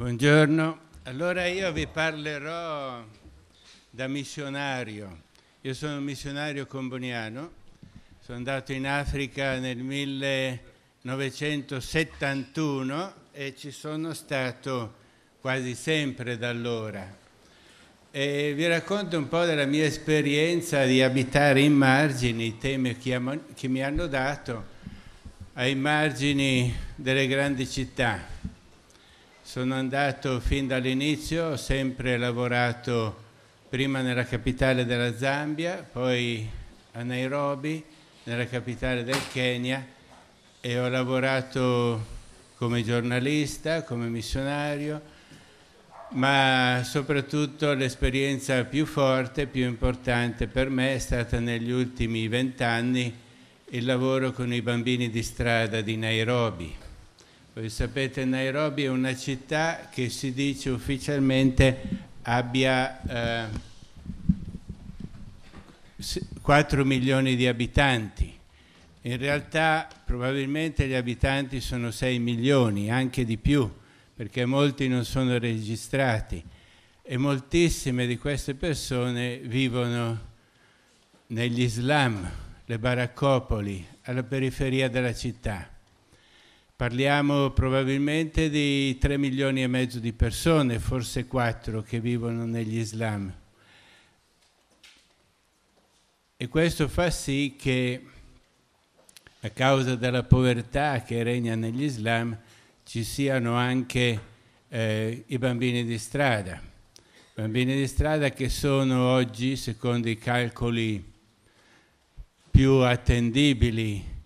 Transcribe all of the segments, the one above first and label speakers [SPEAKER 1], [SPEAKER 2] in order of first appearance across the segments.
[SPEAKER 1] Buongiorno, allora io vi parlerò da missionario. Io sono un missionario comboniano, sono andato in Africa nel 1971 e ci sono stato quasi sempre da allora. E vi racconto un po' della mia esperienza di abitare in margini, i temi che mi hanno dato, ai margini delle grandi città. Sono andato fin dall'inizio, ho sempre lavorato prima nella capitale della Zambia, poi a Nairobi, nella capitale del Kenya, e ho lavorato come giornalista, come missionario, ma soprattutto l'esperienza più forte, più importante per me è stata negli ultimi vent'anni il lavoro con i bambini di strada di Nairobi. Voi sapete, Nairobi è una città che si dice ufficialmente abbia eh, 4 milioni di abitanti. In realtà probabilmente gli abitanti sono 6 milioni, anche di più perché molti non sono registrati e moltissime di queste persone vivono negli slam, le baraccopoli, alla periferia della città. Parliamo probabilmente di 3 milioni e mezzo di persone, forse 4, che vivono negli slam. E questo fa sì che, a causa della povertà che regna negli slam, ci siano anche eh, i bambini di strada. Bambini di strada che sono oggi, secondo i calcoli più attendibili,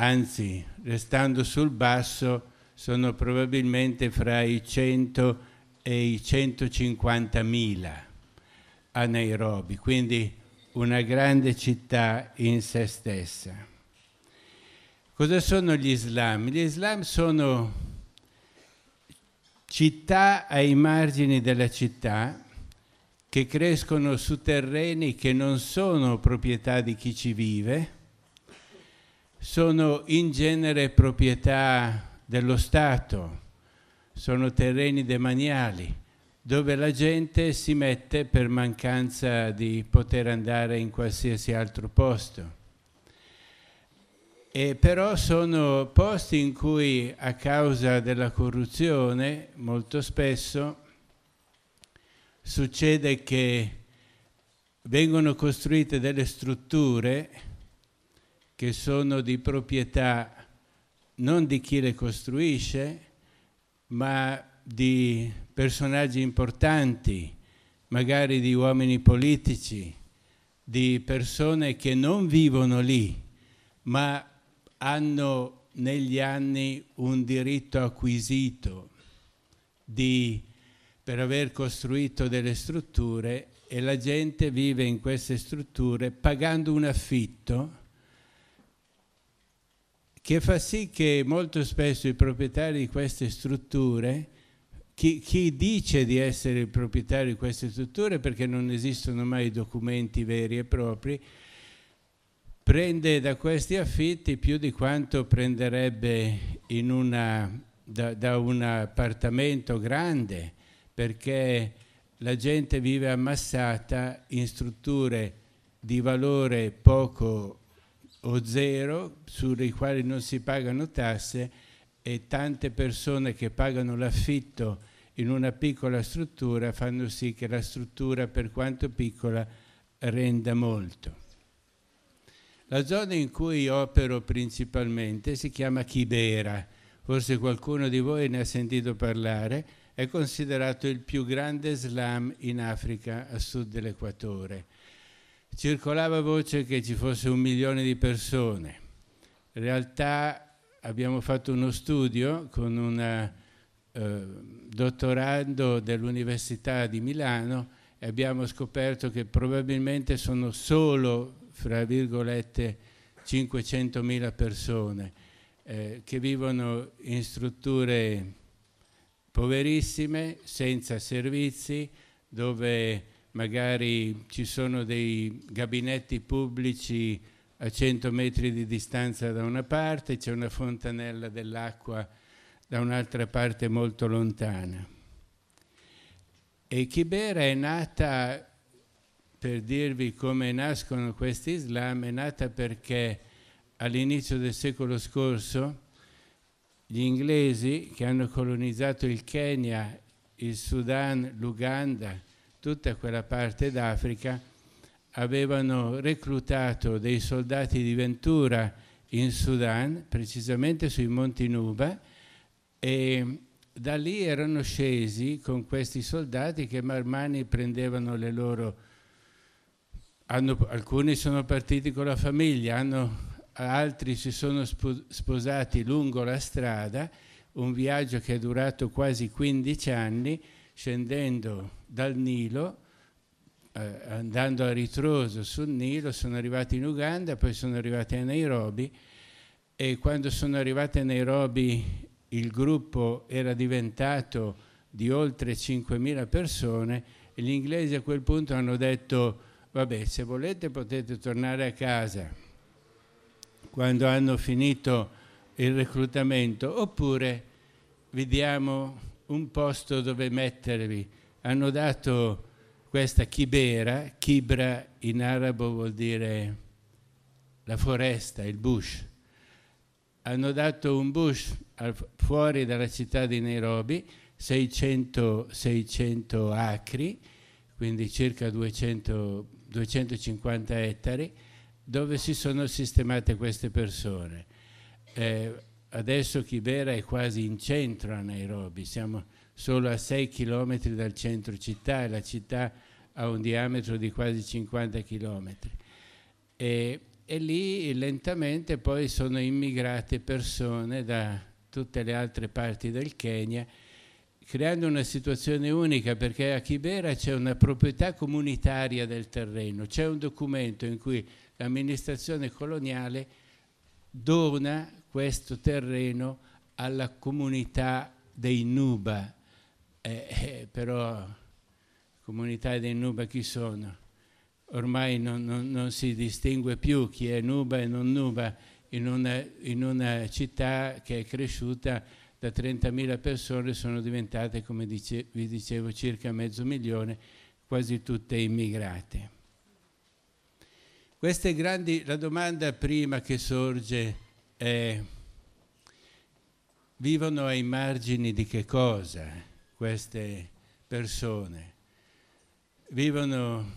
[SPEAKER 1] anzi, restando sul basso, sono probabilmente fra i 100 e i 150 mila a Nairobi, quindi una grande città in se stessa. Cosa sono gli Islam? Gli Islam sono città ai margini della città che crescono su terreni che non sono proprietà di chi ci vive, sono in genere proprietà dello Stato, sono terreni demaniali dove la gente si mette per mancanza di poter andare in qualsiasi altro posto. E però sono posti in cui a causa della corruzione molto spesso succede che vengono costruite delle strutture che sono di proprietà non di chi le costruisce, ma di personaggi importanti, magari di uomini politici, di persone che non vivono lì, ma hanno negli anni un diritto acquisito di, per aver costruito delle strutture e la gente vive in queste strutture pagando un affitto che fa sì che molto spesso i proprietari di queste strutture, chi, chi, dice di essere il proprietario di queste strutture perché non esistono mai documenti veri e propri, prende da questi affitti più di quanto prenderebbe una, da, da un appartamento grande, perché la gente vive ammassata in strutture di valore poco o zero, sulle quali non si pagano tasse e tante persone che pagano l'affitto in una piccola struttura fanno sì che la struttura, per quanto piccola, renda molto. La zona in cui opero principalmente si chiama Kibera, forse qualcuno di voi ne ha sentito parlare, è considerato il più grande slam in Africa a sud dell'equatore. Circolava voce che ci fosse un milione di persone. In realtà abbiamo fatto uno studio con un eh, dottorando dell'Università di Milano e abbiamo scoperto che probabilmente sono solo fra virgolette 500.000 persone eh, che vivono in strutture poverissime, senza servizi, dove magari ci sono dei gabinetti pubblici a 100 metri di distanza da una parte, c'è una fontanella dell'acqua da un'altra parte molto lontana. E Kibera è nata, per dirvi come nascono questi Islam, è nata perché all'inizio del secolo scorso gli inglesi che hanno colonizzato il Kenya, il Sudan, l'Uganda, tutta quella parte d'Africa, avevano reclutato dei soldati di Ventura in Sudan, precisamente sui monti Nuba, e da lì erano scesi con questi soldati che man mano prendevano le loro... Hanno, alcuni sono partiti con la famiglia, hanno, altri si sono sposati lungo la strada, un viaggio che è durato quasi 15 anni, scendendo dal Nilo, eh, andando a ritroso sul Nilo, sono arrivati in Uganda, poi sono arrivati a Nairobi e quando sono arrivati a Nairobi il gruppo era diventato di oltre 5.000 persone e gli inglesi a quel punto hanno detto vabbè se volete potete tornare a casa quando hanno finito il reclutamento oppure vi diamo un posto dove mettervi. Hanno dato questa chibera, chibra in arabo vuol dire la foresta, il bush. Hanno dato un bush fuori dalla città di Nairobi, 600, 600 acri, quindi circa 200, 250 ettari, dove si sono sistemate queste persone. Eh, adesso Kibera è quasi in centro a Nairobi, siamo solo a 6 km dal centro città e la città ha un diametro di quasi 50 km. E, e lì lentamente poi sono immigrate persone da tutte le altre parti del Kenya, creando una situazione unica perché a Kibera c'è una proprietà comunitaria del terreno, c'è un documento in cui l'amministrazione coloniale dona questo terreno alla comunità dei Nuba, eh, eh, però comunità dei Nuba chi sono? Ormai non, non, non, si distingue più chi è Nuba e non Nuba in una, in una città che è cresciuta da 30.000 persone, sono diventate, come dice, vi dicevo, circa mezzo milione, quasi tutte immigrate. Queste grandi, la domanda prima che sorge è, vivono ai margini di che cosa? Queste persone. Vivono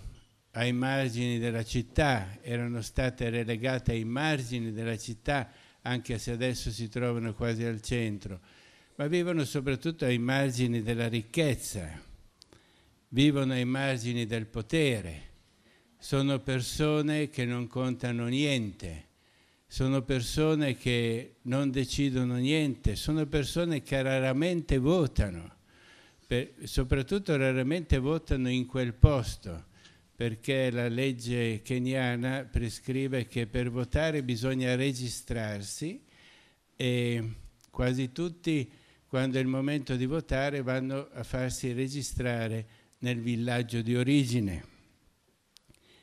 [SPEAKER 1] ai margini della città, erano state relegate ai margini della città, anche se adesso si trovano quasi al centro, ma vivono soprattutto ai margini della ricchezza, vivono ai margini del potere, sono persone che non contano niente, sono persone che non decidono niente, sono persone che raramente votano per, soprattutto raramente votano in quel posto, perché la legge keniana prescrive che per votare bisogna registrarsi e quasi tutti quando è il momento di votare vanno a farsi registrare nel villaggio di origine.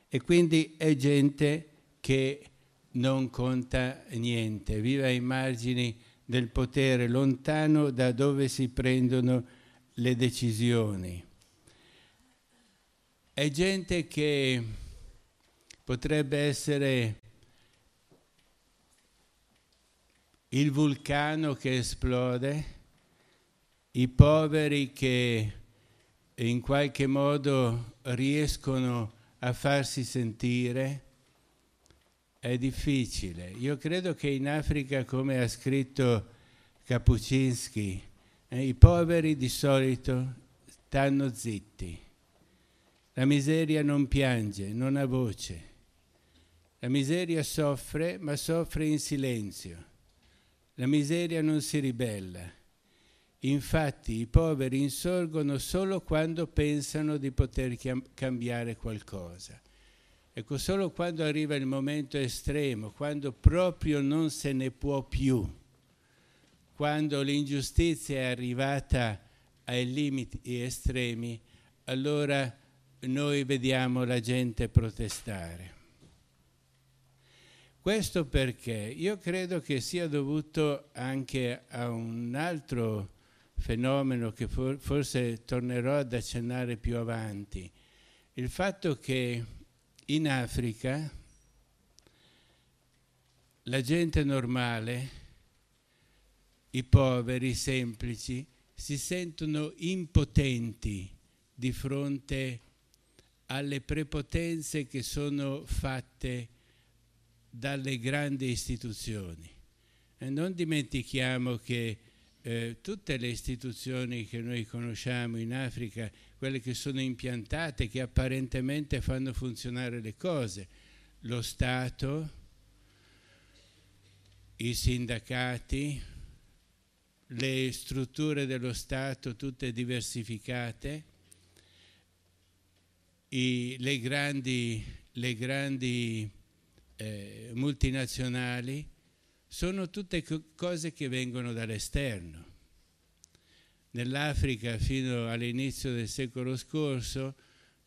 [SPEAKER 1] E quindi è gente che non conta niente, vive ai margini del potere, lontano da dove si prendono le decisioni. È gente che potrebbe essere il vulcano che esplode, i poveri che in qualche modo riescono a farsi sentire. È difficile. Io credo che in Africa, come ha scritto Kapuczynski, eh, I poveri di solito stanno zitti. La miseria non piange, non ha voce. La miseria soffre, ma soffre in silenzio. La miseria non si ribella. Infatti i poveri insorgono solo quando pensano di poter cambiare qualcosa. Ecco, solo quando arriva il momento estremo, quando proprio non se ne può più quando l'ingiustizia è arrivata ai limiti estremi, allora noi vediamo la gente protestare. Questo perché io credo che sia dovuto anche a un altro fenomeno che for- forse tornerò ad accennare più avanti, il fatto che in Africa la gente normale, i poveri, semplici, si sentono impotenti di fronte alle prepotenze che sono fatte dalle grandi istituzioni. E non dimentichiamo che eh, tutte le istituzioni che noi conosciamo in Africa, quelle che sono impiantate, che apparentemente fanno funzionare le cose, lo Stato, i sindacati, le strutture dello Stato tutte diversificate, i, le grandi, le grandi eh, multinazionali, sono tutte cose che vengono dall'esterno. Nell'Africa fino all'inizio del secolo scorso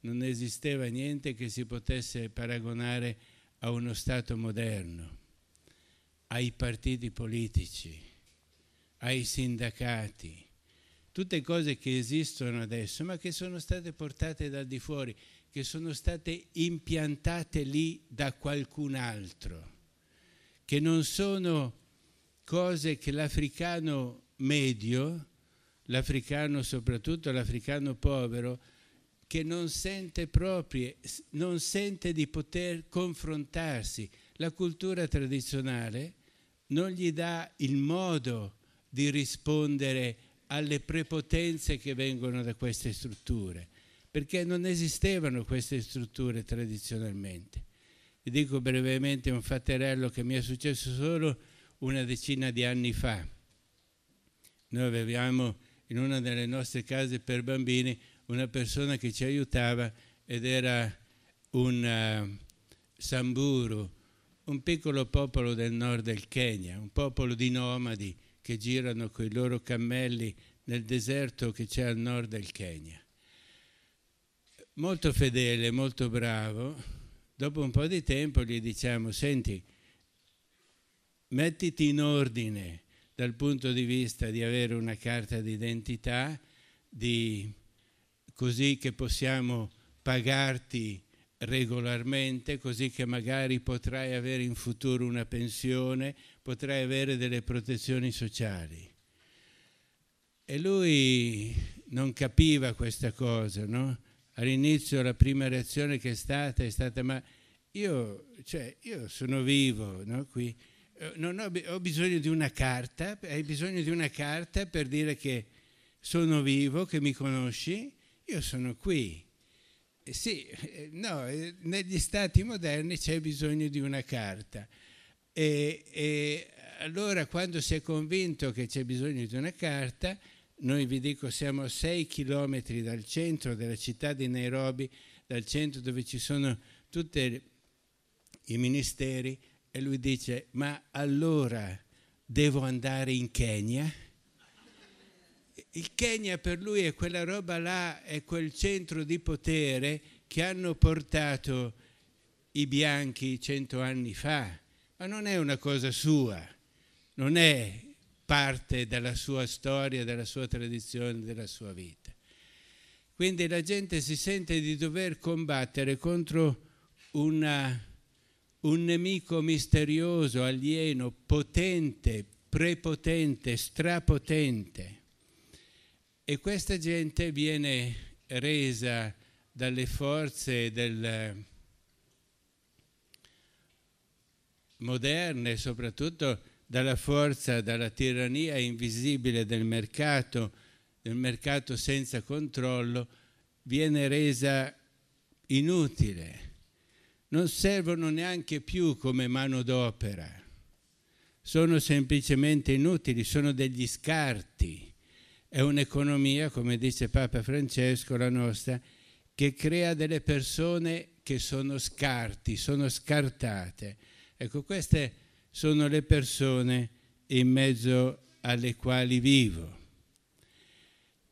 [SPEAKER 1] non esisteva niente che si potesse paragonare a uno Stato moderno, ai partiti politici, ai sindacati, tutte cose che esistono adesso ma che sono state portate dal di fuori, che sono state impiantate lì da qualcun altro che non sono cose che l'africano medio, l'africano soprattutto l'africano povero, che non sente proprie, non sente di poter confrontarsi. La cultura tradizionale non gli dà il modo di rispondere alle prepotenze che vengono da queste strutture, perché non esistevano queste strutture tradizionalmente. Vi dico brevemente un fatterello che mi è successo solo una decina di anni fa. Noi avevamo in una delle nostre case per bambini una persona che ci aiutava ed era un uh, Samburu, un piccolo popolo del nord del Kenya, un popolo di nomadi che girano con i loro cammelli nel deserto che c'è al nord del Kenya. Molto fedele, molto bravo, dopo un po' di tempo gli diciamo, senti, mettiti in ordine dal punto di vista di avere una carta d'identità, di, così che possiamo pagarti regolarmente, così che magari potrai avere in futuro una pensione, potrai avere delle protezioni sociali. E lui non capiva questa cosa, no? all'inizio la prima reazione che è stata è stata ma io, cioè, io sono vivo no, qui, eh, ho, ho, bisogno di una carta, hai bisogno di una carta per dire che sono vivo, che mi conosci, io sono qui. Eh sì, eh, no, eh, negli stati moderni c'è bisogno di una carta. E, e allora quando si è convinto che c'è bisogno di una carta, noi vi dico siamo a 6 chilometri dal centro della città di Nairobi, dal centro dove ci sono tutti i ministeri, e lui dice, ma allora devo andare in Kenya? Il Kenya per lui è quella roba là, è quel centro di potere che hanno portato i bianchi cento anni fa, ma non è una cosa sua, non è parte della sua storia, della sua tradizione, della sua vita. Quindi la gente si sente di dover combattere contro una, un nemico misterioso, alieno, potente, prepotente, strapotente. E questa gente viene resa dalle forze del, moderne, soprattutto dalla forza, dalla tirannia invisibile del mercato, del mercato senza controllo, viene resa inutile. Non servono neanche più come manodopera, sono semplicemente inutili, sono degli scarti. È un'economia, come dice Papa Francesco, la nostra, che crea delle persone che sono scarti, sono scartate. Ecco, queste sono le persone in mezzo alle quali vivo.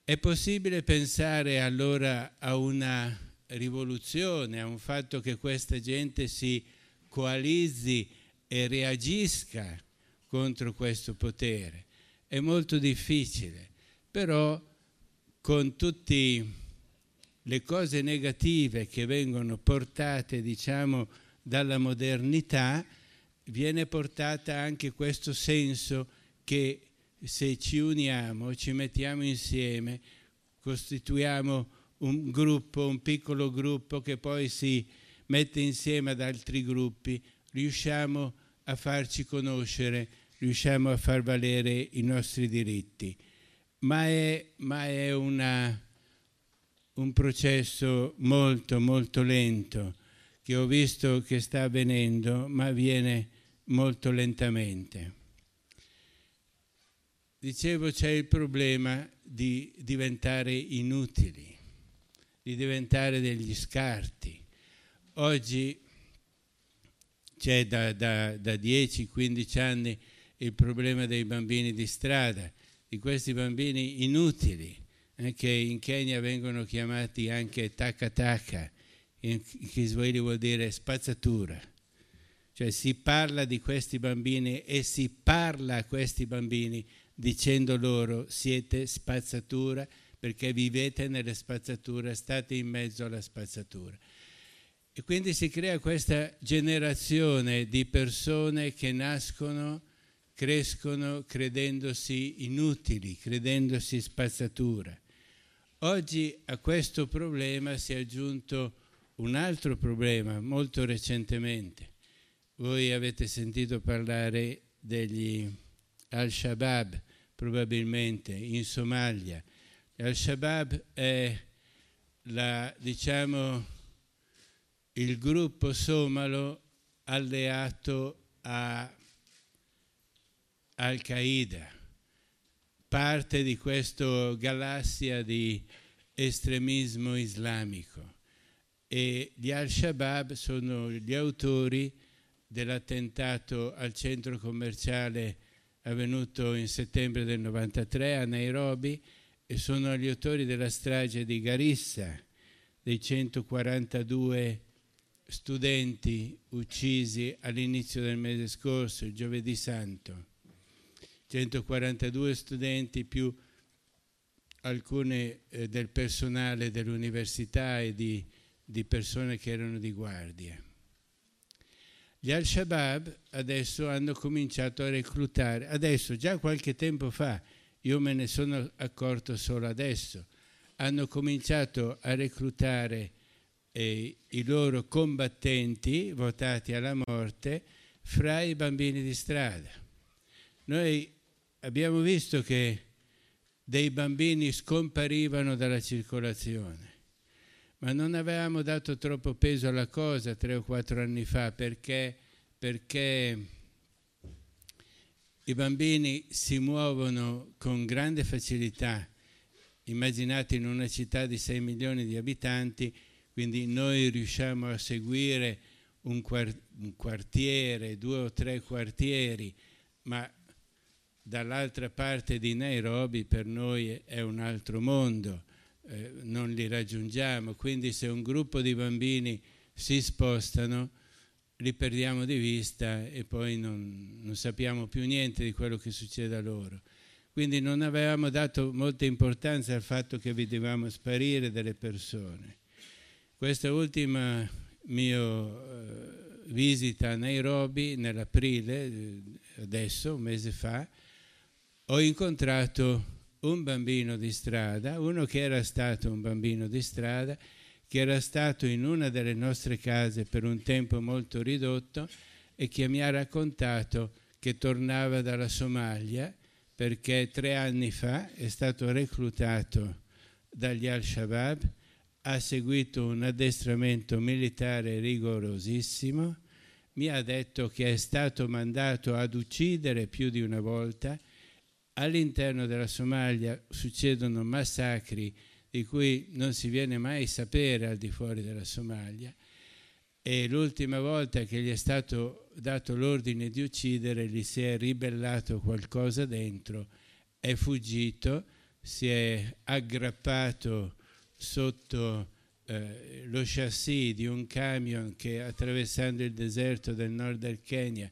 [SPEAKER 1] È possibile pensare allora a una rivoluzione, a un fatto che questa gente si coalizzi e reagisca contro questo potere. È molto difficile, però con tutte le cose negative che vengono portate, diciamo, dalla modernità, viene portata anche questo senso che se ci uniamo, ci mettiamo insieme, costituiamo un gruppo, un piccolo gruppo che poi si mette insieme ad altri gruppi, riusciamo a farci conoscere, riusciamo a far valere i nostri diritti. Ma è, ma è una, un processo molto, molto lento che ho visto che sta avvenendo, ma avviene molto lentamente. Dicevo c'è il problema di diventare inutili, di diventare degli scarti. Oggi c'è da, da, da 10-15 anni il problema dei bambini di strada, di questi bambini inutili, eh, che in Kenya vengono chiamati anche taka taka, in Kiswahili vuol dire spazzatura. Cioè si parla di questi bambini e si parla a questi bambini dicendo loro siete spazzatura perché vivete nelle spazzature, state in mezzo alla spazzatura. E quindi si crea questa generazione di persone che nascono, crescono credendosi inutili, credendosi spazzatura. Oggi a questo problema si è aggiunto un altro problema molto recentemente. Voi avete sentito parlare degli Al-Shabaab, probabilmente in Somalia. Al-Shabaab è la, diciamo, il gruppo somalo alleato a Al-Qaeda, parte di questa galassia di estremismo islamico e gli Al-Shabaab sono gli autori dell'attentato al centro commerciale avvenuto in settembre del 93 a Nairobi e sono gli autori della strage di Garissa, dei 142 studenti uccisi all'inizio del mese scorso, il giovedì santo. 142 studenti più alcune eh, del personale dell'università e di, di persone che erano di guardia. Gli al-Shabaab adesso hanno cominciato a reclutare, adesso già qualche tempo fa, io me ne sono accorto solo adesso, hanno cominciato a reclutare eh, i loro combattenti votati alla morte fra i bambini di strada. Noi abbiamo visto che dei bambini scomparivano dalla circolazione ma non avevamo dato troppo peso alla cosa tre o quattro anni fa perché, perché i bambini si muovono con grande facilità. Immaginate in una città di 6 milioni di abitanti, quindi noi riusciamo a seguire un, quartiere, due o tre quartieri, ma dall'altra parte di Nairobi per noi è un altro mondo eh, non li raggiungiamo, quindi se un gruppo di bambini si spostano, li perdiamo di vista e poi non, non sappiamo più niente di quello che succede a loro. Quindi non avevamo dato molta importanza al fatto che vedevamo sparire delle persone. Questa ultima mia uh, visita a Nairobi nell'aprile, eh, adesso, un mese fa, ho incontrato un bambino di strada, uno che era stato un bambino di strada, che era stato in una delle nostre case per un tempo molto ridotto e che mi ha raccontato che tornava dalla Somalia perché tre anni fa è stato reclutato dagli al-Shabaab, ha seguito un addestramento militare rigorosissimo, mi ha detto che è stato mandato ad uccidere più di una volta all'interno della Somalia succedono massacri di cui non si viene mai sapere al di fuori della Somalia. E l'ultima volta che gli è stato dato l'ordine di uccidere gli si è ribellato qualcosa dentro, è fuggito, si è aggrappato sotto eh, lo chassis di un camion che attraversando il deserto del nord del Kenya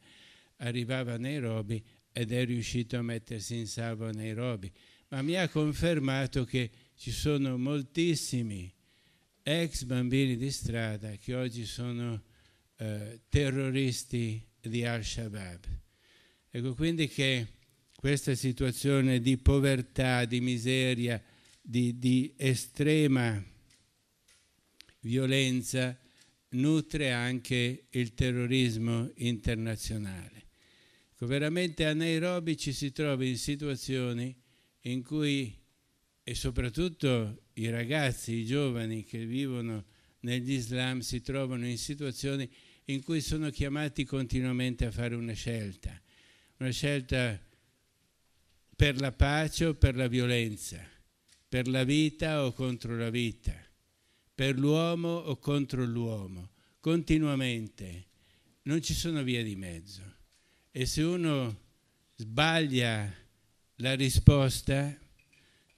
[SPEAKER 1] arrivava a Nairobi ed è riuscito a mettersi in salvo a Nairobi, ma mi ha confermato che ci sono moltissimi ex bambini di strada che oggi sono eh, terroristi di Al-Shabaab. Ecco quindi che questa situazione di povertà, di miseria, di, di estrema violenza nutre anche il terrorismo internazionale. Ecco, veramente a Nairobi ci si trova in situazioni in cui, e soprattutto i ragazzi, i giovani che vivono negli Islam, si trovano in situazioni in cui sono chiamati continuamente a fare una scelta, una scelta per la pace o per la violenza, per la vita o contro la vita, per l'uomo o contro l'uomo, continuamente. Non ci sono vie di mezzo. E se uno sbaglia la risposta,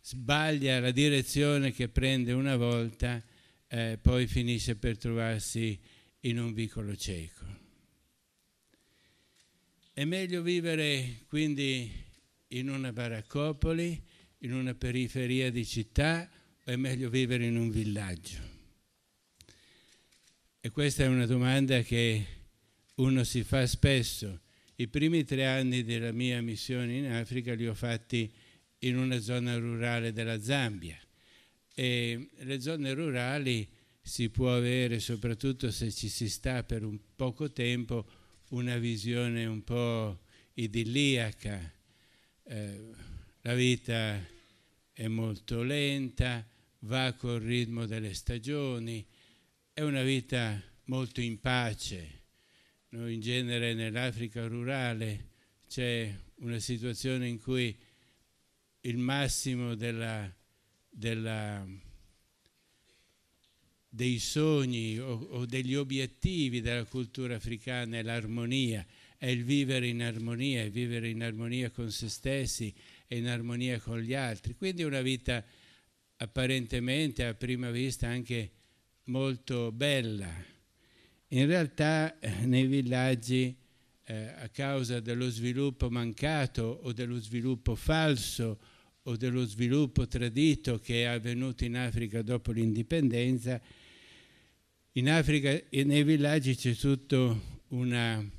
[SPEAKER 1] sbaglia la direzione che prende una volta, eh, poi finisce per trovarsi in un vicolo cieco. È meglio vivere quindi in una baraccopoli, in una periferia di città, o è meglio vivere in un villaggio? E questa è una domanda che uno si fa spesso. I primi tre anni della mia missione in Africa li ho fatti in una zona rurale della Zambia e le zone rurali si può avere, soprattutto se ci si sta per un poco tempo, una visione un po' idilliaca. Eh, la vita è molto lenta, va col ritmo delle stagioni, è una vita molto in pace. Noi in genere nell'Africa rurale c'è una situazione in cui il massimo della, della dei sogni o, o, degli obiettivi della cultura africana è l'armonia, è il vivere in armonia, è vivere in armonia con se stessi e in armonia con gli altri. Quindi una vita apparentemente a prima vista anche molto bella. In realtà eh, nei villaggi, eh, a causa dello sviluppo mancato o dello sviluppo falso o dello sviluppo tradito che è avvenuto in Africa dopo l'indipendenza, in Africa e nei villaggi c'è tutta una,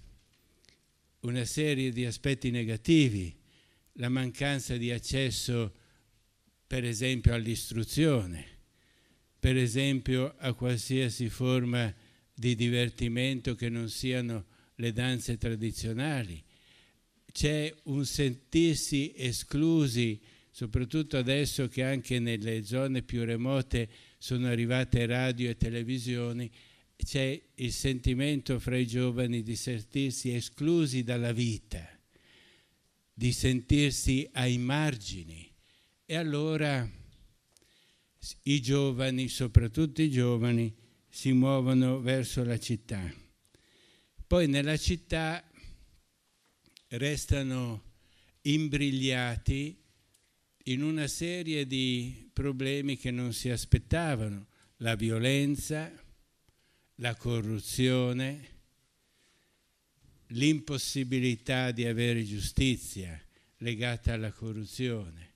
[SPEAKER 1] una serie di aspetti negativi, la mancanza di accesso per esempio all'istruzione, per esempio a qualsiasi forma di divertimento che non siano le danze tradizionali. C'è un sentirsi esclusi, soprattutto adesso che anche nelle zone più remote sono arrivate radio e televisioni, c'è il sentimento fra i giovani di sentirsi esclusi dalla vita, di sentirsi ai margini. E allora i giovani, soprattutto i giovani, si muovono verso la città. Poi nella città restano imbrigliati in una serie di problemi che non si aspettavano, la violenza, la corruzione, l'impossibilità di avere giustizia legata alla corruzione.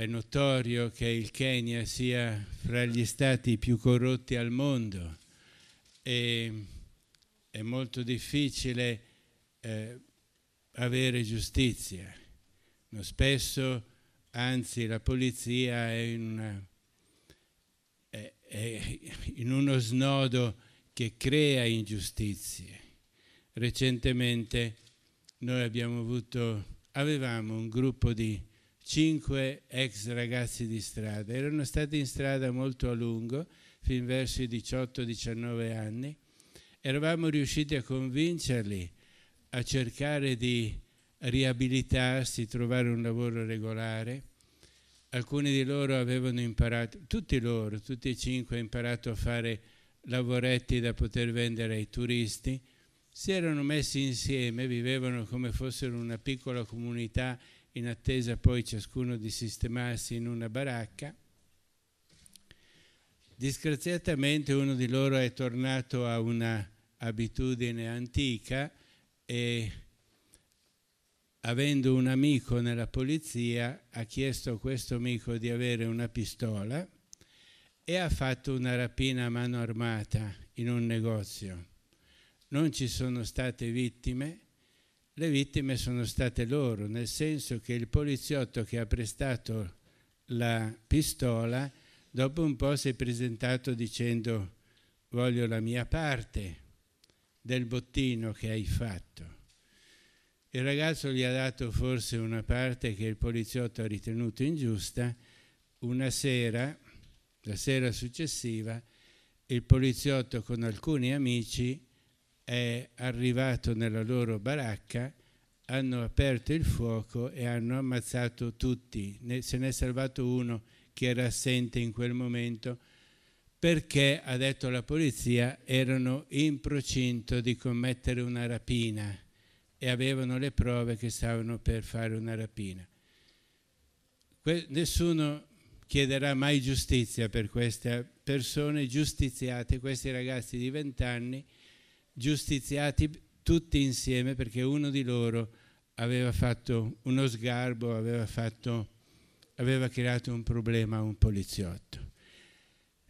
[SPEAKER 1] È notorio che il Kenya sia fra gli stati più corrotti al mondo e è molto difficile eh, avere giustizia No, spesso, anzi, la polizia è in, una, è, è in uno snodo che crea ingiustizie. Recentemente noi abbiamo avuto, avevamo un gruppo di cinque ex ragazzi di strada, erano stati in strada molto a lungo, fin verso i 18-19 anni, eravamo riusciti a convincerli a cercare di riabilitarsi, trovare un lavoro regolare. Alcuni di loro avevano imparato, tutti loro, tutti e cinque, hanno imparato a fare lavoretti da poter vendere ai turisti. Si erano messi insieme, vivevano come fossero una piccola comunità in attesa poi ciascuno di sistemarsi in una baracca. Disgraziatamente uno di loro è tornato a una abitudine antica e avendo un amico nella polizia ha chiesto a questo amico di avere una pistola e ha fatto una rapina a mano armata in un negozio. Non ci sono state vittime, le vittime sono state loro, nel senso che il poliziotto che ha prestato la pistola dopo un po' si è presentato dicendo voglio la mia parte del bottino che hai fatto. Il ragazzo gli ha dato forse una parte che il poliziotto ha ritenuto ingiusta. Una sera, la sera successiva, il poliziotto con alcuni amici è arrivato nella loro baracca, hanno aperto il fuoco e hanno ammazzato tutti. Se ne è salvato uno che era assente in quel momento perché, ha detto la polizia, erano in procinto di commettere una rapina e avevano le prove che stavano per fare una rapina. Que- nessuno chiederà mai giustizia per queste persone giustiziate, questi ragazzi di vent'anni, giustiziati tutti insieme perché uno di loro aveva fatto uno sgarbo, aveva, fatto, aveva creato un problema a un poliziotto.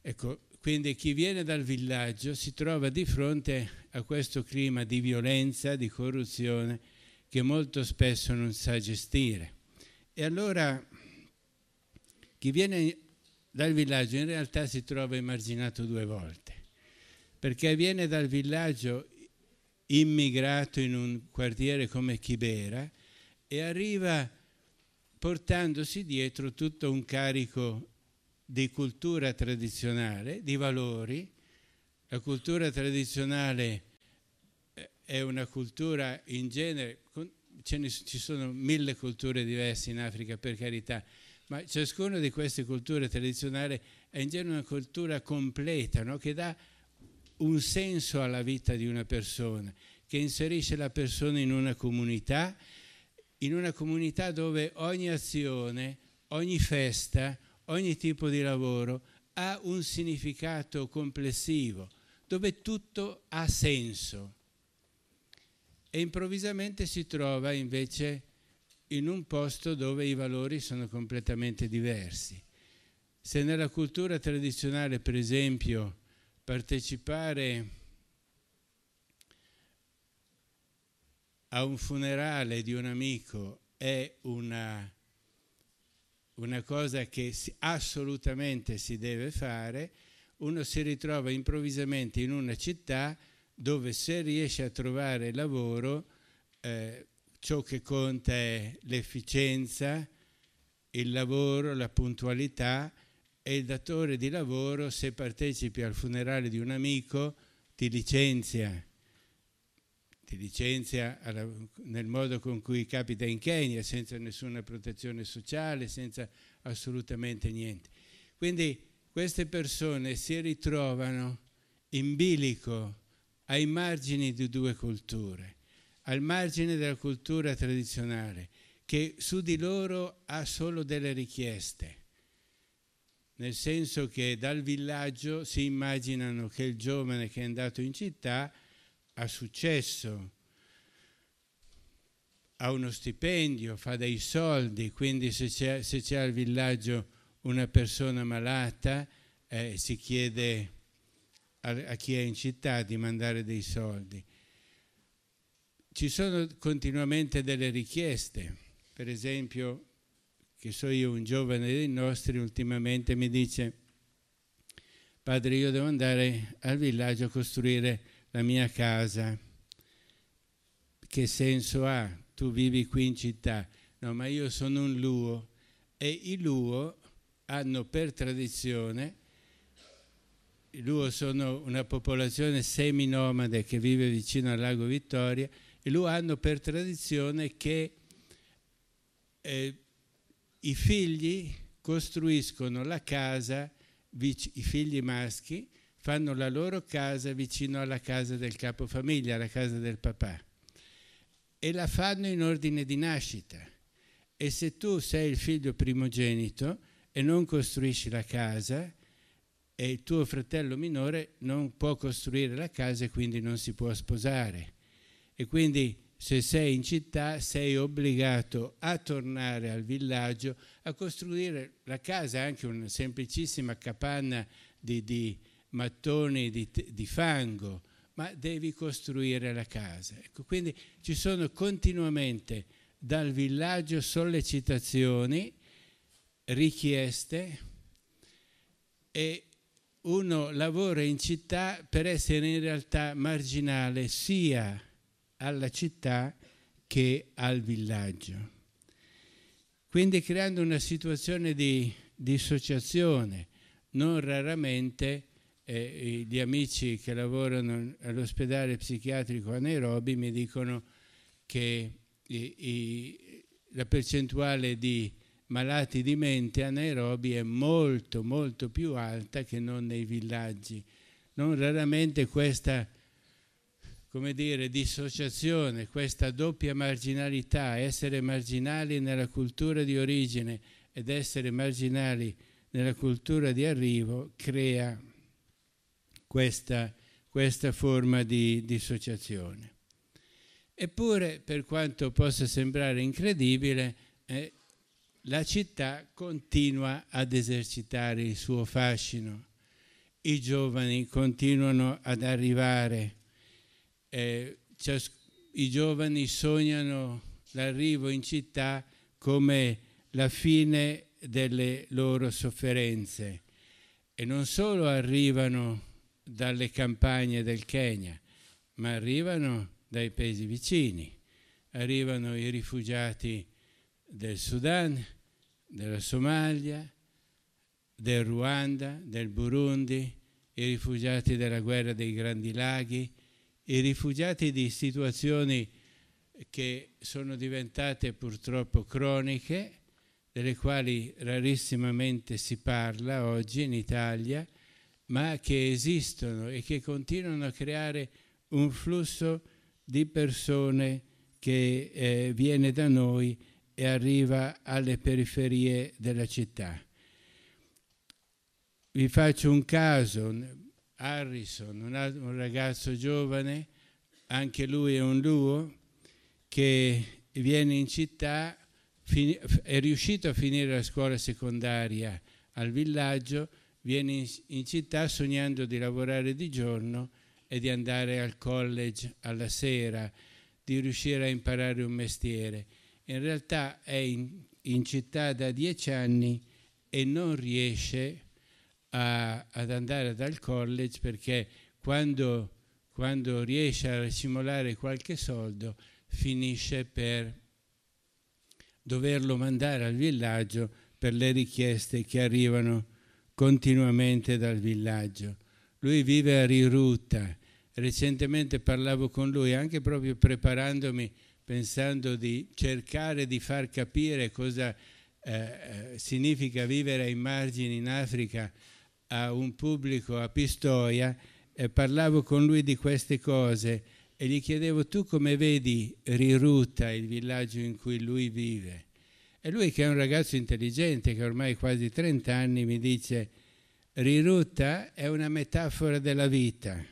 [SPEAKER 1] Ecco, quindi chi viene dal villaggio si trova di fronte a questo clima di violenza, di corruzione che molto spesso non sa gestire. E allora chi viene dal villaggio in realtà si trova emarginato due volte, perché viene dal villaggio immigrato in un quartiere come Chibera e arriva portandosi dietro tutto un carico di cultura tradizionale, di valori. La cultura tradizionale eh, è una cultura in genere, ne, ci sono mille culture diverse in Africa per carità, ma ciascuna di queste culture tradizionali è in genere una cultura completa, no? che dà un senso alla vita di una persona, che inserisce la persona in una comunità, in una comunità dove ogni azione, ogni festa, ogni tipo di lavoro ha un significato complessivo, dove tutto ha senso. E improvvisamente si trova invece in un posto dove i valori sono completamente diversi. Se nella cultura tradizionale, per esempio, partecipare a un funerale di un amico è una una cosa che assolutamente si deve fare, uno si ritrova improvvisamente in una città dove se riesce a trovare lavoro, eh, ciò che conta è l'efficienza, il lavoro, la puntualità e il datore di lavoro, se partecipi al funerale di un amico, ti licenzia ti licenzia alla, nel modo con cui capita in Kenya, senza nessuna protezione sociale, senza assolutamente niente. Quindi queste persone si ritrovano in bilico ai margini di due culture, al margine della cultura tradizionale, che su di loro ha solo delle richieste, nel senso che dal villaggio si immaginano che il giovane che è andato in città ha successo, ha uno stipendio, fa dei soldi, quindi se c'è, se c'è al villaggio una persona malata eh, si chiede a, a chi è in città di mandare dei soldi. Ci sono continuamente delle richieste, per esempio, che so io, un giovane dei nostri ultimamente mi dice, padre io devo andare al villaggio a costruire la mia casa. Che senso ha? Tu vivi qui in città. No, ma io sono un luo e i luo hanno per tradizione, i luo sono una popolazione seminomade che vive vicino al lago Vittoria, i luo hanno per tradizione che eh, i figli costruiscono la casa, i figli maschi, fanno la loro casa vicino alla casa del capofamiglia, alla casa del papà, e la fanno in ordine di nascita. E se tu sei il figlio primogenito e non costruisci la casa, e il tuo fratello minore non può costruire la casa e quindi non si può sposare. E quindi se sei in città sei obbligato a tornare al villaggio a costruire la casa, anche una semplicissima capanna di, di mattoni di, di, fango, ma devi costruire la casa. Ecco, quindi ci sono continuamente dal villaggio sollecitazioni, richieste e uno lavora in città per essere in realtà marginale sia alla città che al villaggio. Quindi creando una situazione di dissociazione, non raramente eh, gli amici che lavorano all'ospedale psichiatrico a Nairobi mi dicono che i, i, la percentuale di malati di mente a Nairobi è molto molto più alta che non nei villaggi. Non raramente questa come dire, dissociazione, questa doppia marginalità, essere marginali nella cultura di origine ed essere marginali nella cultura di arrivo, crea questa, questa forma di dissociazione. Eppure, per quanto possa sembrare incredibile, eh, la città continua ad esercitare il suo fascino. I giovani continuano ad arrivare eh, i giovani sognano l'arrivo in città come la fine delle loro sofferenze. E non solo arrivano dalle campagne del Kenya, ma arrivano dai paesi vicini, arrivano i rifugiati del Sudan, della Somalia, del Ruanda, del Burundi, i rifugiati della guerra dei Grandi Laghi, i rifugiati di situazioni che sono diventate purtroppo croniche, delle quali rarissimamente si parla oggi in Italia, ma che esistono e che continuano a creare un flusso di persone che eh, viene da noi e arriva alle periferie della città. Vi faccio un caso, Harrison, un, altro, un ragazzo giovane, anche lui è un luo, che viene in città, è riuscito a finire la scuola secondaria al villaggio, viene in, città sognando di lavorare di giorno e di andare al college alla sera, di riuscire a imparare un mestiere. In realtà è in, in città da dieci anni e non riesce a ad andare dal college perché quando, quando riesce a racimolare qualche soldo finisce per doverlo mandare al villaggio per le richieste che arrivano continuamente dal villaggio. Lui vive a Rirutta. Recentemente parlavo con lui anche proprio preparandomi, pensando di cercare di far capire cosa eh, eh significa vivere ai margini in Africa a un pubblico a Pistoia e parlavo con lui di queste cose e gli chiedevo tu come vedi Riruta, il villaggio in cui lui vive. E lui che è un ragazzo intelligente, che ormai ha quasi 30 anni, mi dice Riruta è una metafora della vita.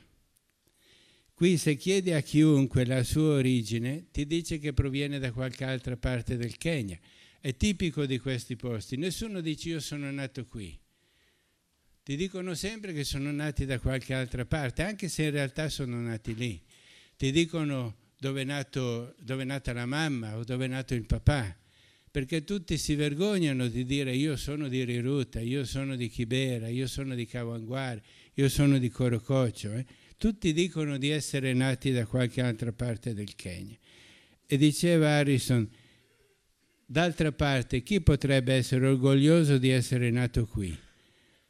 [SPEAKER 1] Qui se chiedi a chiunque la sua origine, ti dice che proviene da qualche altra parte del Kenya. È tipico di questi posti. Nessuno dice io sono nato qui ti dicono sempre che sono nati da qualche altra parte, anche se in realtà sono nati lì. Ti dicono dove è, nato, dove è nata la mamma o dove è nato il papà, perché tutti si vergognano di dire io sono di Riruta, io sono di Chibera, io sono di Cavanguare, io sono di Corococcio. Eh? Tutti dicono di essere nati da qualche altra parte del Kenya. E diceva Harrison, d'altra parte, chi potrebbe essere orgoglioso di essere nato qui?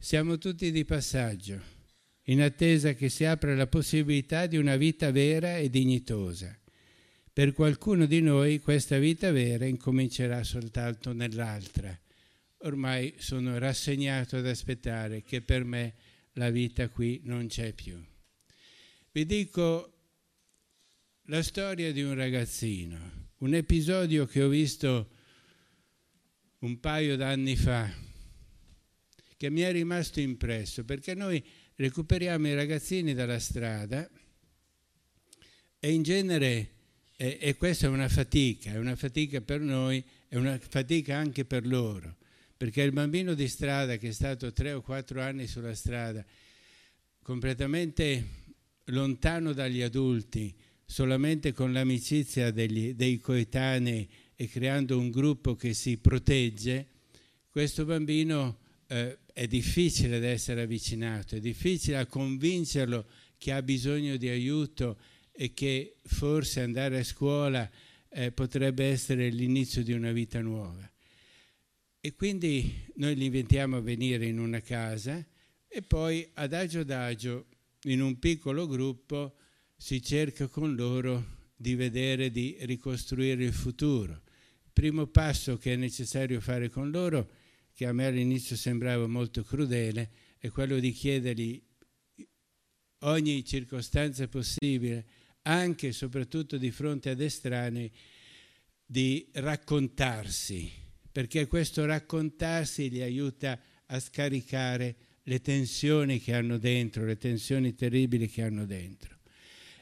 [SPEAKER 1] Siamo tutti di passaggio, in attesa che si apra la possibilità di una vita vera e dignitosa. Per qualcuno di noi questa vita vera incomincerà soltanto nell'altra. Ormai sono rassegnato ad aspettare che per me la vita qui non c'è più. Vi dico la storia di un ragazzino, un episodio che ho visto un paio d'anni fa che mi è rimasto impresso, perché noi recuperiamo i ragazzini dalla strada e in genere E, e questa è una fatica, è una fatica per noi, è una fatica anche per loro, perché il bambino di strada che è stato tre o quattro anni sulla strada, completamente lontano dagli adulti, solamente con l'amicizia degli, dei coetanei e creando un gruppo che si protegge, questo bambino eh, è difficile da essere avvicinato, è difficile a convincerlo che ha bisogno di aiuto e che forse andare a scuola eh, potrebbe essere l'inizio di una vita nuova. E quindi noi li invitiamo a venire in una casa e poi adagio adagio, in un piccolo gruppo, si cerca con loro di vedere di ricostruire il futuro. Il primo passo che è necessario fare con loro, che a me all'inizio sembrava molto crudele, è quello di chiedergli ogni circostanza possibile, anche e soprattutto di fronte ad estranei, di raccontarsi, perché questo raccontarsi li aiuta a scaricare le tensioni che hanno dentro, le tensioni terribili che hanno dentro.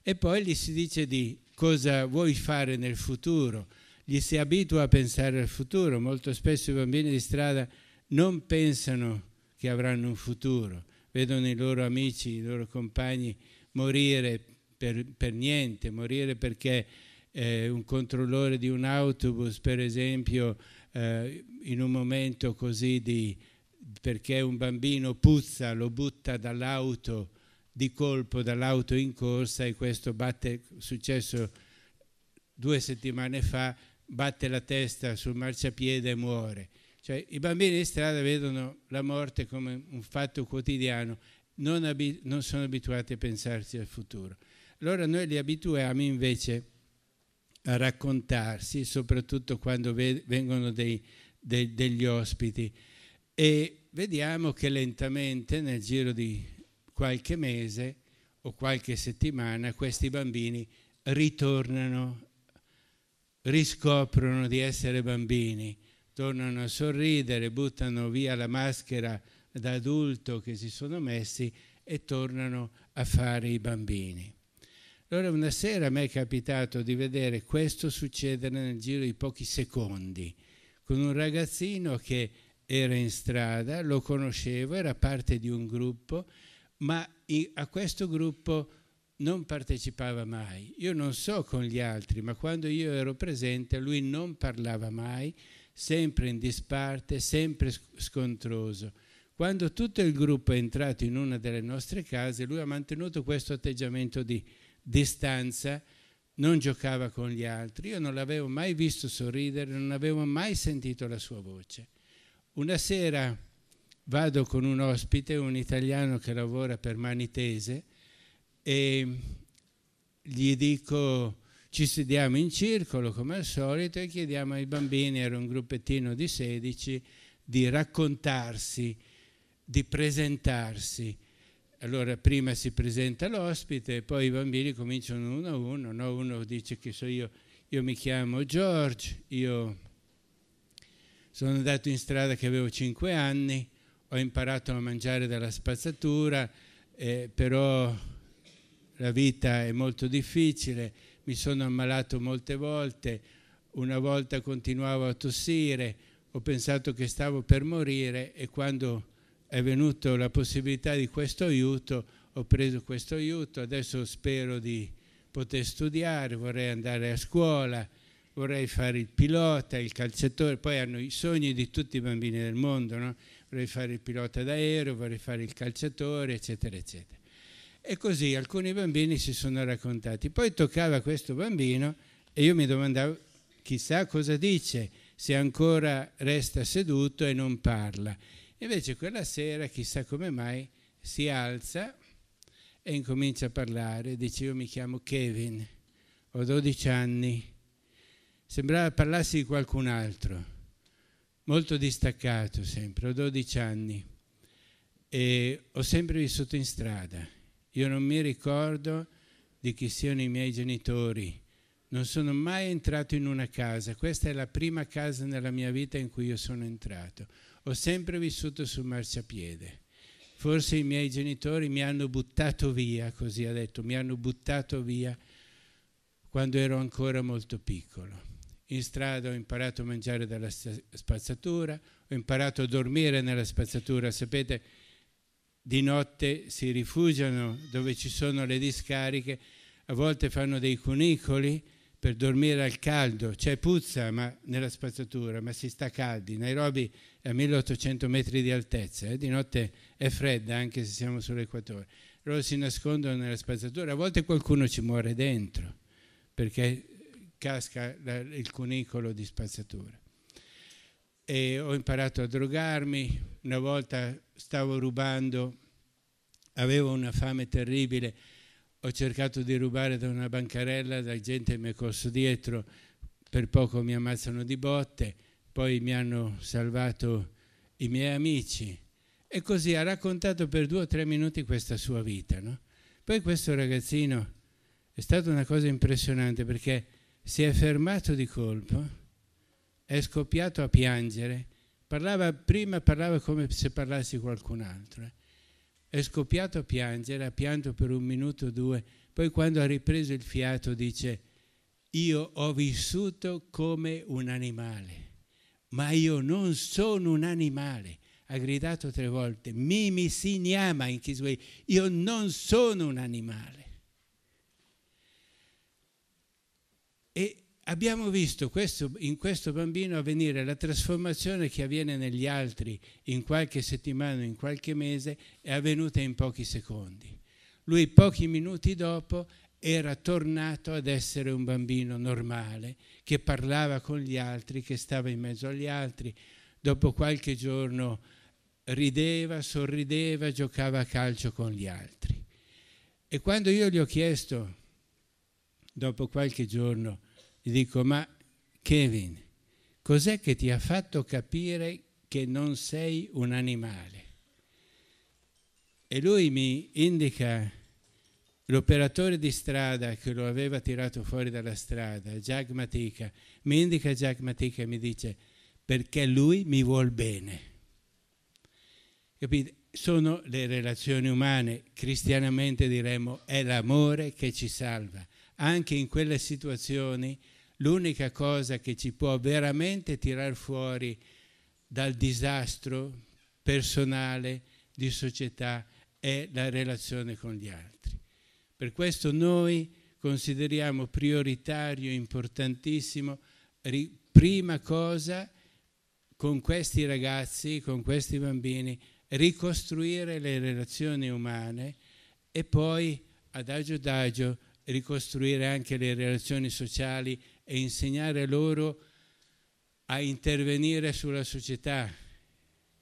[SPEAKER 1] E poi gli si dice di cosa vuoi fare nel futuro, gli si abitua a pensare al futuro. Molto spesso i bambini di strada non pensano che avranno un futuro, vedono i loro amici, i loro compagni morire per, per niente, morire perché eh, un controllore di un autobus, per esempio, eh, in un momento così di perché un bambino puzza, lo butta dall'auto di colpo, dall'auto in corsa e questo batte, successo due settimane fa, batte la testa sul marciapiede e muore. Cioè, I bambini di strada vedono la morte come un fatto quotidiano, non, abi- non sono abituati a pensarsi al futuro. Allora noi li abituiamo invece a raccontarsi, soprattutto quando ve- vengono dei, de- degli ospiti e vediamo che lentamente nel giro di qualche mese o qualche settimana questi bambini ritornano, riscoprono di essere bambini, tornano a sorridere, buttano via la maschera da adulto che si sono messi e tornano a fare i bambini. Allora una sera me è capitato di vedere questo succedere nel giro di pochi secondi, con un ragazzino che era in strada, lo conoscevo, era parte di un gruppo, ma a questo gruppo non partecipava mai. Io non so con gli altri, ma quando io ero presente lui non parlava mai, sempre in disparte, sempre scontroso. Quando tutto il gruppo è entrato in una delle nostre case, lui ha mantenuto questo atteggiamento di distanza, non giocava con gli altri, io non l'avevo mai visto sorridere, non avevo mai sentito la sua voce. Una sera vado con un ospite, un italiano che lavora per Manitese, e gli dico, ci sediamo in circolo come al solito e chiediamo ai bambini, era un gruppettino di 16, di raccontarsi, di presentarsi. Allora prima si presenta l'ospite, poi i bambini cominciano uno a uno, no? uno dice che so io, io mi chiamo George, io sono andato in strada che avevo 5 anni, ho imparato a mangiare dalla spazzatura, eh, però la vita è molto difficile, mi sono ammalato molte volte, una volta continuavo a tossire, ho pensato che stavo per morire e quando è venuta la possibilità di questo aiuto, ho preso questo aiuto, adesso spero di poter studiare, vorrei andare a scuola, vorrei fare il pilota, il calciatore, poi hanno i sogni di tutti i bambini del mondo, no? vorrei fare il pilota d'aereo, vorrei fare il calciatore, eccetera, eccetera. E così alcuni bambini si sono raccontati. Poi toccava questo bambino e io mi domandavo, chissà cosa dice, se ancora resta seduto e non parla. Invece quella sera, chissà come mai, si alza e incomincia a parlare. Dice, io mi chiamo Kevin, ho 12 anni sembrava parlassi di qualcun altro, molto distaccato sempre, ho 12 anni e ho sempre vissuto in strada. Io non mi ricordo di chi siano i miei genitori, non sono mai entrato in una casa, questa è la prima casa nella mia vita in cui io sono entrato. Ho sempre vissuto sul marciapiede. Forse i miei genitori mi hanno buttato via, così ha detto, mi hanno buttato via quando ero ancora molto piccolo. In strada ho imparato a mangiare dalla spazzatura, ho imparato a dormire nella spazzatura. Sapete, di notte si rifugiano dove ci sono le discariche, a volte fanno dei cunicoli per dormire al caldo, c'è puzza ma, nella spazzatura, ma si sta caldi. Nairobi è a 1800 metri di altezza, eh? di notte è fredda anche se siamo sull'equatore. Loro si nascondono nella spazzatura, a volte qualcuno ci muore dentro perché casca il cunicolo di spazzatura. E ho imparato a drogarmi, una volta stavo rubando, avevo una fame terribile, ho cercato di rubare da una bancarella, la gente mi è corso dietro, per poco mi ammazzano di botte, poi mi hanno salvato i miei amici. E così ha raccontato per due o tre minuti questa sua vita. No? Poi questo ragazzino è stata una cosa impressionante perché si è fermato di colpo, è scoppiato a piangere, parlava, prima parlava come se parlassi qualcun altro. Eh è scoppiato a piangere, ha pianto per un minuto o due, poi quando ha ripreso il fiato dice, io ho vissuto come un animale, ma io non sono un animale. Ha gridato tre volte, Mimi si chiama in Kiswahili, io non sono un animale. E abbiamo visto questo, in questo bambino avvenire la trasformazione che avviene negli altri in qualche settimana, in qualche mese, è avvenuta in pochi secondi. Lui pochi minuti dopo era tornato ad essere un bambino normale, che parlava con gli altri, che stava in mezzo agli altri. Dopo qualche giorno rideva, sorrideva, giocava a calcio con gli altri. E quando io gli ho chiesto, dopo qualche giorno, gli dico, ma Kevin, cos'è che ti ha fatto capire che non sei un animale? E lui mi indica l'operatore di strada che lo aveva tirato fuori dalla strada, Jack Matica, mi indica Jack Matica e mi dice perché lui mi vuol bene. Capite? Sono le relazioni umane, cristianamente diremmo è l'amore che ci salva. Anche in quelle situazioni l'unica cosa che ci può veramente tirar fuori dal disastro personale di società è la relazione con gli altri. Per questo noi consideriamo prioritario, importantissimo, ri, prima cosa con questi ragazzi, con questi bambini, ricostruire le relazioni umane e poi adagio adagio ricostruire anche le relazioni sociali e insegnare loro a intervenire sulla società,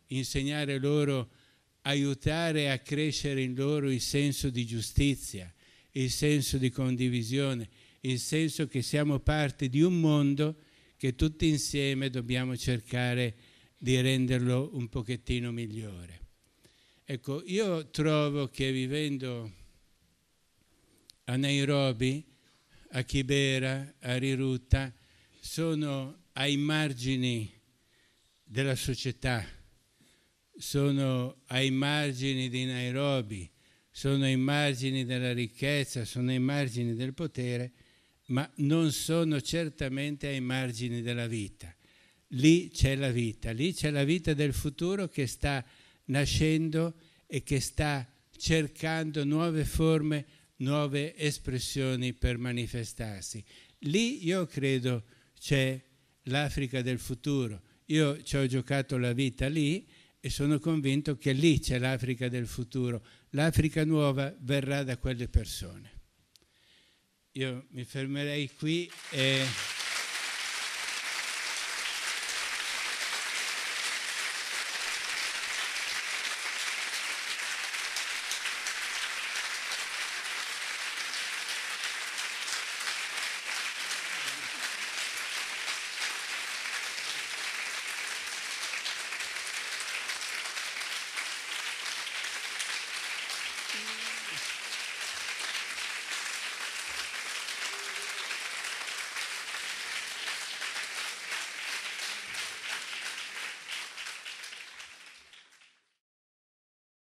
[SPEAKER 1] insegnare loro, aiutare a crescere in loro il senso di giustizia, il senso di condivisione, il senso che siamo parte di un mondo che tutti insieme dobbiamo cercare di renderlo un pochettino migliore. Ecco, io trovo che vivendo a Nairobi a Kibera, a Rirutta, sono ai margini della società, sono ai margini di Nairobi, sono ai margini della ricchezza, sono ai margini del potere, ma non sono certamente ai margini della vita. Lì c'è la vita, lì c'è la vita del futuro che sta nascendo e che sta cercando nuove forme nuove espressioni per manifestarsi. Lì io credo c'è l'Africa del futuro. Io ci ho giocato la vita lì e sono convinto che lì c'è l'Africa del futuro. L'Africa nuova verrà da quelle persone. Io mi fermerei qui e...